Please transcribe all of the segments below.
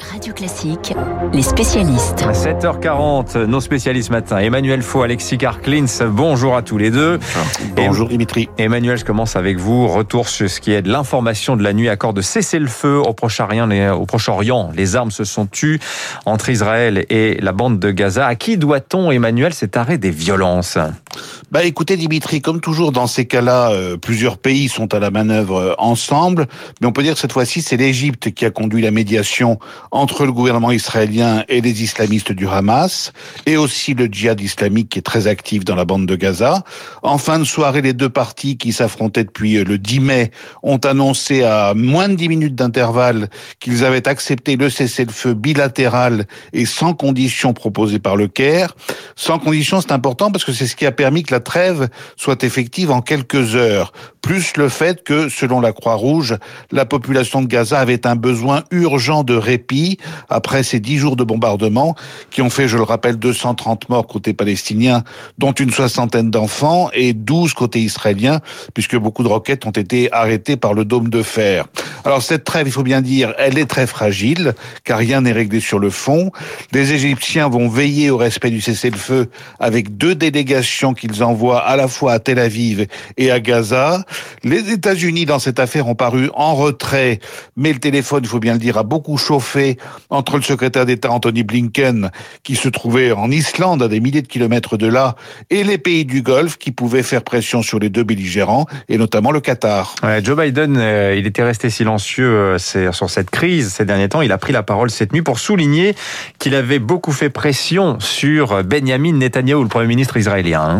Radio Classique, les spécialistes. 7h40, nos spécialistes matin. Emmanuel Faux, Alexis Karklins, bonjour à tous les deux. Bonjour Dimitri. Emmanuel, je commence avec vous. Retour sur ce qui est de l'information de la nuit. Accord de cesser le feu au Proche-Orient. Au Proche-Orient. Les armes se sont tues entre Israël et la bande de Gaza. À qui doit-on, Emmanuel, cet arrêt des violences? Bah écoutez Dimitri, comme toujours dans ces cas-là, euh, plusieurs pays sont à la manœuvre euh, ensemble, mais on peut dire que cette fois-ci c'est l'Égypte qui a conduit la médiation entre le gouvernement israélien et les islamistes du Hamas, et aussi le djihad islamique qui est très actif dans la bande de Gaza. En fin de soirée, les deux parties qui s'affrontaient depuis euh, le 10 mai ont annoncé à moins de 10 minutes d'intervalle qu'ils avaient accepté le cessez-le-feu bilatéral et sans conditions proposées par le Caire. Sans conditions, c'est important parce que c'est ce qui a permis que la trêve soit effective en quelques heures, plus le fait que, selon la Croix-Rouge, la population de Gaza avait un besoin urgent de répit après ces dix jours de bombardement qui ont fait, je le rappelle, 230 morts côté palestinien, dont une soixantaine d'enfants et 12 côté israélien, puisque beaucoup de roquettes ont été arrêtées par le dôme de fer. Alors cette trêve, il faut bien dire, elle est très fragile, car rien n'est réglé sur le fond. Les Égyptiens vont veiller au respect du cessez-le-feu avec deux délégations qu'ils envoient à la fois à Tel Aviv et à Gaza. Les États-Unis, dans cette affaire, ont paru en retrait, mais le téléphone, il faut bien le dire, a beaucoup chauffé entre le secrétaire d'État Anthony Blinken, qui se trouvait en Islande, à des milliers de kilomètres de là, et les pays du Golfe, qui pouvaient faire pression sur les deux belligérants, et notamment le Qatar. Joe Biden, euh, il était resté silencieux euh, sur cette crise ces derniers temps. Il a pris la parole cette nuit pour souligner qu'il avait beaucoup fait pression sur Benjamin Netanyahu, le Premier ministre israélien.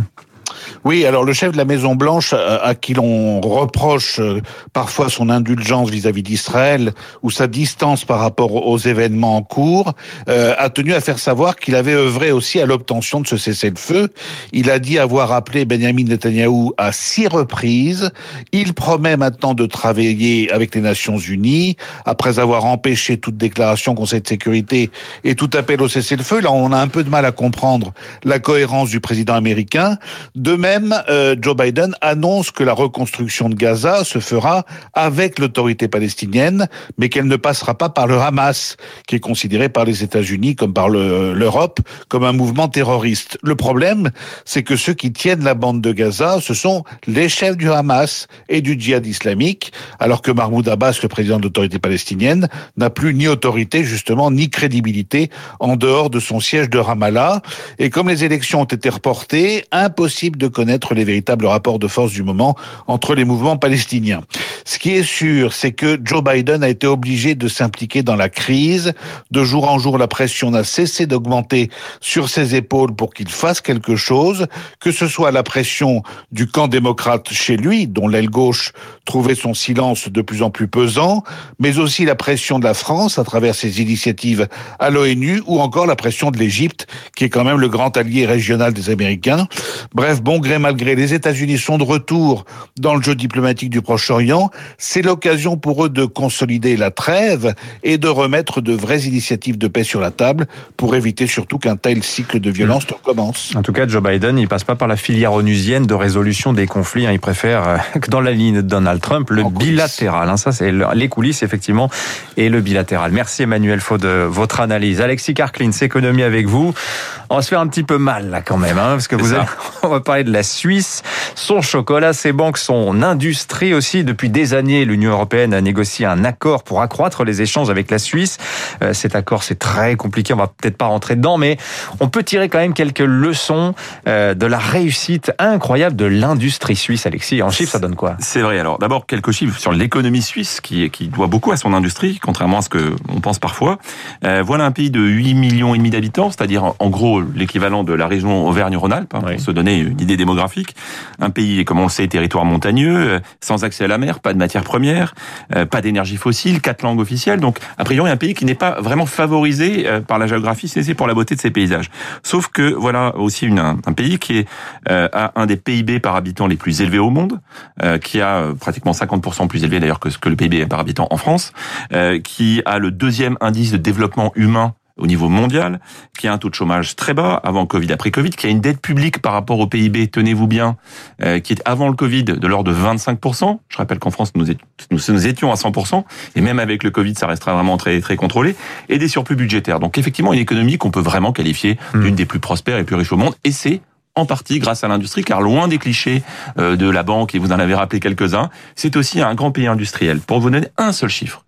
Oui, alors le chef de la Maison Blanche, euh, à qui l'on reproche euh, parfois son indulgence vis-à-vis d'Israël ou sa distance par rapport aux événements en cours, euh, a tenu à faire savoir qu'il avait œuvré aussi à l'obtention de ce cessez-le-feu. Il a dit avoir appelé Benjamin Netanyahou à six reprises. Il promet maintenant de travailler avec les Nations Unies après avoir empêché toute déclaration Conseil de sécurité et tout appel au cessez-le-feu. Là, on a un peu de mal à comprendre la cohérence du président américain. De même, euh, Joe Biden annonce que la reconstruction de Gaza se fera avec l'autorité palestinienne, mais qu'elle ne passera pas par le Hamas, qui est considéré par les États-Unis comme par l'Europe comme un mouvement terroriste. Le problème, c'est que ceux qui tiennent la bande de Gaza, ce sont les chefs du Hamas et du djihad islamique, alors que Mahmoud Abbas, le président de l'autorité palestinienne, n'a plus ni autorité, justement, ni crédibilité en dehors de son siège de Ramallah. Et comme les élections ont été reportées, impossible de connaître les véritables rapports de force du moment entre les mouvements palestiniens. Ce qui est sûr, c'est que Joe Biden a été obligé de s'impliquer dans la crise. De jour en jour, la pression n'a cessé d'augmenter sur ses épaules pour qu'il fasse quelque chose, que ce soit la pression du camp démocrate chez lui, dont l'aile gauche trouvait son silence de plus en plus pesant, mais aussi la pression de la France à travers ses initiatives à l'ONU, ou encore la pression de l'Égypte, qui est quand même le grand allié régional des Américains. Bref, bon gré mal gré, les États-Unis sont de retour dans le jeu diplomatique du Proche-Orient. C'est l'occasion pour eux de consolider la trêve et de remettre de vraies initiatives de paix sur la table pour éviter surtout qu'un tel cycle de violence ne recommence. En tout cas, Joe Biden, il passe pas par la filière onusienne de résolution des conflits. Hein. Il préfère, euh, que dans la ligne de Donald Trump, le bilatéral. Hein. Ça, c'est les coulisses, effectivement, et le bilatéral. Merci Emmanuel Faux de votre analyse. Alexis Karklins, économie avec vous. On va se faire un petit peu mal là quand même, hein, parce que vous avez, on va parler de la Suisse, son chocolat, ses banques, son industrie aussi. Depuis des années, l'Union européenne a négocié un accord pour accroître les échanges avec la Suisse. Euh, cet accord, c'est très compliqué, on va peut-être pas rentrer dedans, mais on peut tirer quand même quelques leçons euh, de la réussite incroyable de l'industrie suisse, Alexis. En chiffres, ça donne quoi? C'est vrai. Alors d'abord quelques chiffres sur l'économie suisse qui, qui doit beaucoup à son industrie, contrairement à ce que on pense parfois. Euh, voilà un pays de 8 millions et demi d'habitants, c'est-à-dire en gros l'équivalent de la région Auvergne-Rhône-Alpes, hein, pour se donner une idée démographique. Un pays, comme on le sait, territoire montagneux, euh, sans accès à la mer, pas de matières premières, euh, pas d'énergie fossile, quatre langues officielles. Donc, a priori, un pays qui n'est pas vraiment favorisé euh, par la géographie, c'est pour la beauté de ses paysages. Sauf que voilà aussi un pays qui est a un des PIB par habitant les plus élevés au monde, qui a pratiquement 50% plus élevé d'ailleurs que ce que le PIB par habitant en France, qui a le deuxième indice de développement humain au niveau mondial, qui a un taux de chômage très bas avant Covid, après Covid, qui a une dette publique par rapport au PIB, tenez-vous bien, euh, qui est avant le Covid de l'ordre de 25%. Je rappelle qu'en France, nous, étions à 100%, et même avec le Covid, ça restera vraiment très, très contrôlé, et des surplus budgétaires. Donc effectivement, une économie qu'on peut vraiment qualifier hmm. d'une des plus prospères et plus riches au monde, et c'est en partie grâce à l'industrie, car loin des clichés euh, de la banque, et vous en avez rappelé quelques-uns, c'est aussi un grand pays industriel. Pour vous donner un seul chiffre,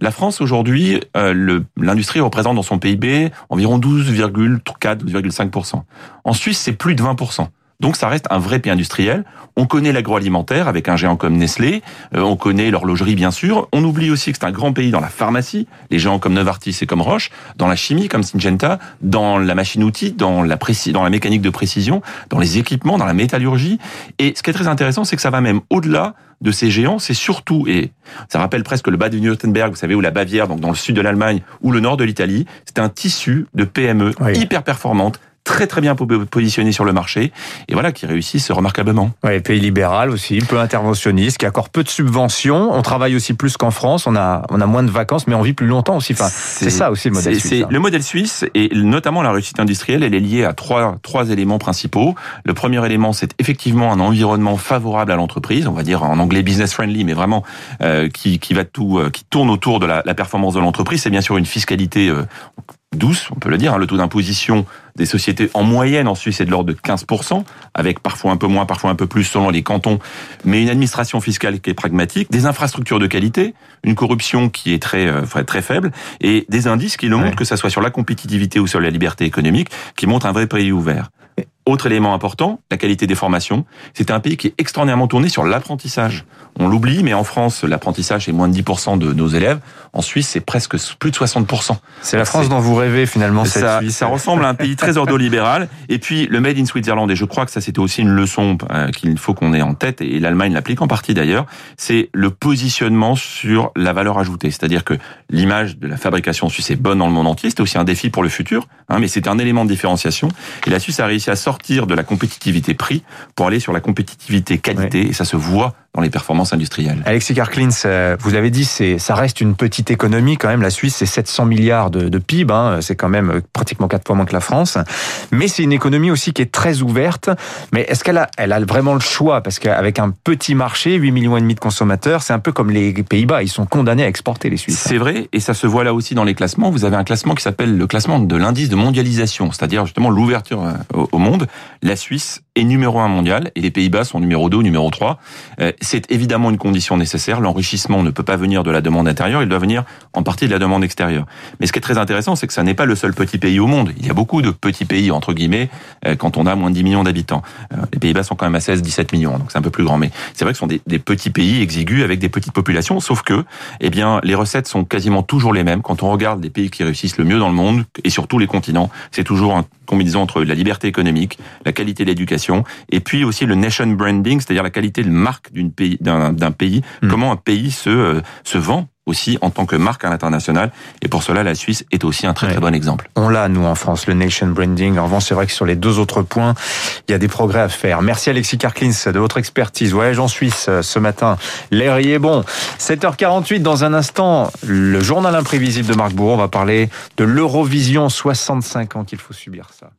la France aujourd'hui, euh, l'industrie représente dans son PIB environ 12,4, 12,5%. En Suisse, c'est plus de 20%. Donc ça reste un vrai pays industriel. On connaît l'agroalimentaire avec un géant comme Nestlé, euh, on connaît l'horlogerie bien sûr. On oublie aussi que c'est un grand pays dans la pharmacie, les géants comme Novartis et comme Roche, dans la chimie comme Syngenta, dans la machine-outil, dans la dans la mécanique de précision, dans les équipements, dans la métallurgie. Et ce qui est très intéressant, c'est que ça va même au-delà de ces géants, c'est surtout, et ça rappelle presque le bas de württemberg vous savez, ou la Bavière, donc dans le sud de l'Allemagne, ou le nord de l'Italie, c'est un tissu de PME hyper performantes, très très bien positionné sur le marché et voilà qui réussissent remarquablement. Ouais, pays libéral aussi, peu interventionniste, qui accorde peu de subventions. On travaille aussi plus qu'en France. On a on a moins de vacances, mais on vit plus longtemps aussi. Enfin, c'est ça aussi le modèle suisse. Hein. le modèle suisse et notamment la réussite industrielle. Elle est liée à trois trois éléments principaux. Le premier élément, c'est effectivement un environnement favorable à l'entreprise. On va dire en anglais business friendly, mais vraiment euh, qui qui va tout euh, qui tourne autour de la, la performance de l'entreprise. C'est bien sûr une fiscalité euh, douce, on peut le dire. Hein, le taux d'imposition des sociétés en moyenne en Suisse est de l'ordre de 15%, avec parfois un peu moins, parfois un peu plus selon les cantons, mais une administration fiscale qui est pragmatique, des infrastructures de qualité, une corruption qui est très euh, très faible, et des indices qui le montrent, que ça soit sur la compétitivité ou sur la liberté économique, qui montrent un vrai pays ouvert. Autre élément important, la qualité des formations. C'est un pays qui est extraordinairement tourné sur l'apprentissage. On l'oublie, mais en France, l'apprentissage est moins de 10% de nos élèves. En Suisse, c'est presque plus de 60%. C'est la France dont vous rêvez finalement. Cette ça, ça ressemble à un pays très ordolibéral. Et puis le Made in Switzerland, et je crois que ça c'était aussi une leçon euh, qu'il faut qu'on ait en tête, et l'Allemagne l'applique en partie d'ailleurs, c'est le positionnement sur la valeur ajoutée. C'est-à-dire que l'image de la fabrication suisse est bonne dans le monde entier. C'était aussi un défi pour le futur, hein, mais c'est un élément de différenciation. Et la Suisse a réussi à sortir de la compétitivité prix pour aller sur la compétitivité qualité et ça se voit dans les performances industrielles. Alexis Karklins, euh, vous l'avez dit, ça reste une petite économie quand même. La Suisse, c'est 700 milliards de, de PIB, hein, c'est quand même euh, pratiquement quatre fois moins que la France. Mais c'est une économie aussi qui est très ouverte. Mais est-ce qu'elle a, elle a vraiment le choix? Parce qu'avec un petit marché, 8 millions et demi de consommateurs, c'est un peu comme les Pays-Bas. Ils sont condamnés à exporter les Suisses. C'est vrai, et ça se voit là aussi dans les classements. Vous avez un classement qui s'appelle le classement de l'indice de mondialisation, c'est-à-dire justement l'ouverture euh, au monde. La Suisse est numéro un mondial et les Pays-Bas sont numéro 2 ou numéro 3. C'est évidemment une condition nécessaire. L'enrichissement ne peut pas venir de la demande intérieure, il doit venir en partie de la demande extérieure. Mais ce qui est très intéressant, c'est que ça n'est pas le seul petit pays au monde. Il y a beaucoup de petits pays, entre guillemets, euh, quand on a moins de 10 millions d'habitants. Euh, les Pays-Bas sont quand même à 16, 17 millions, donc c'est un peu plus grand. Mais c'est vrai que ce sont des, petits pays exigus avec des petites populations, sauf que, eh bien, les recettes sont quasiment toujours les mêmes. Quand on regarde les pays qui réussissent le mieux dans le monde, et sur tous les continents, c'est toujours une combinaison entre la liberté économique, la qualité de l'éducation, et puis aussi le nation branding, c'est-à-dire la qualité de marque d'une pays, d'un pays, hmm. comment un pays se, euh, se vend aussi en tant que marque à l'international. Et pour cela, la Suisse est aussi un très très bon exemple. On l'a, nous, en France, le nation branding. En revanche, c'est vrai que sur les deux autres points, il y a des progrès à faire. Merci Alexis Karklins de votre expertise. Voyage en Suisse euh, ce matin. L'air y est bon. 7h48, dans un instant, le journal imprévisible de Marc Bourreau. On va parler de l'Eurovision. 65 ans qu'il faut subir ça.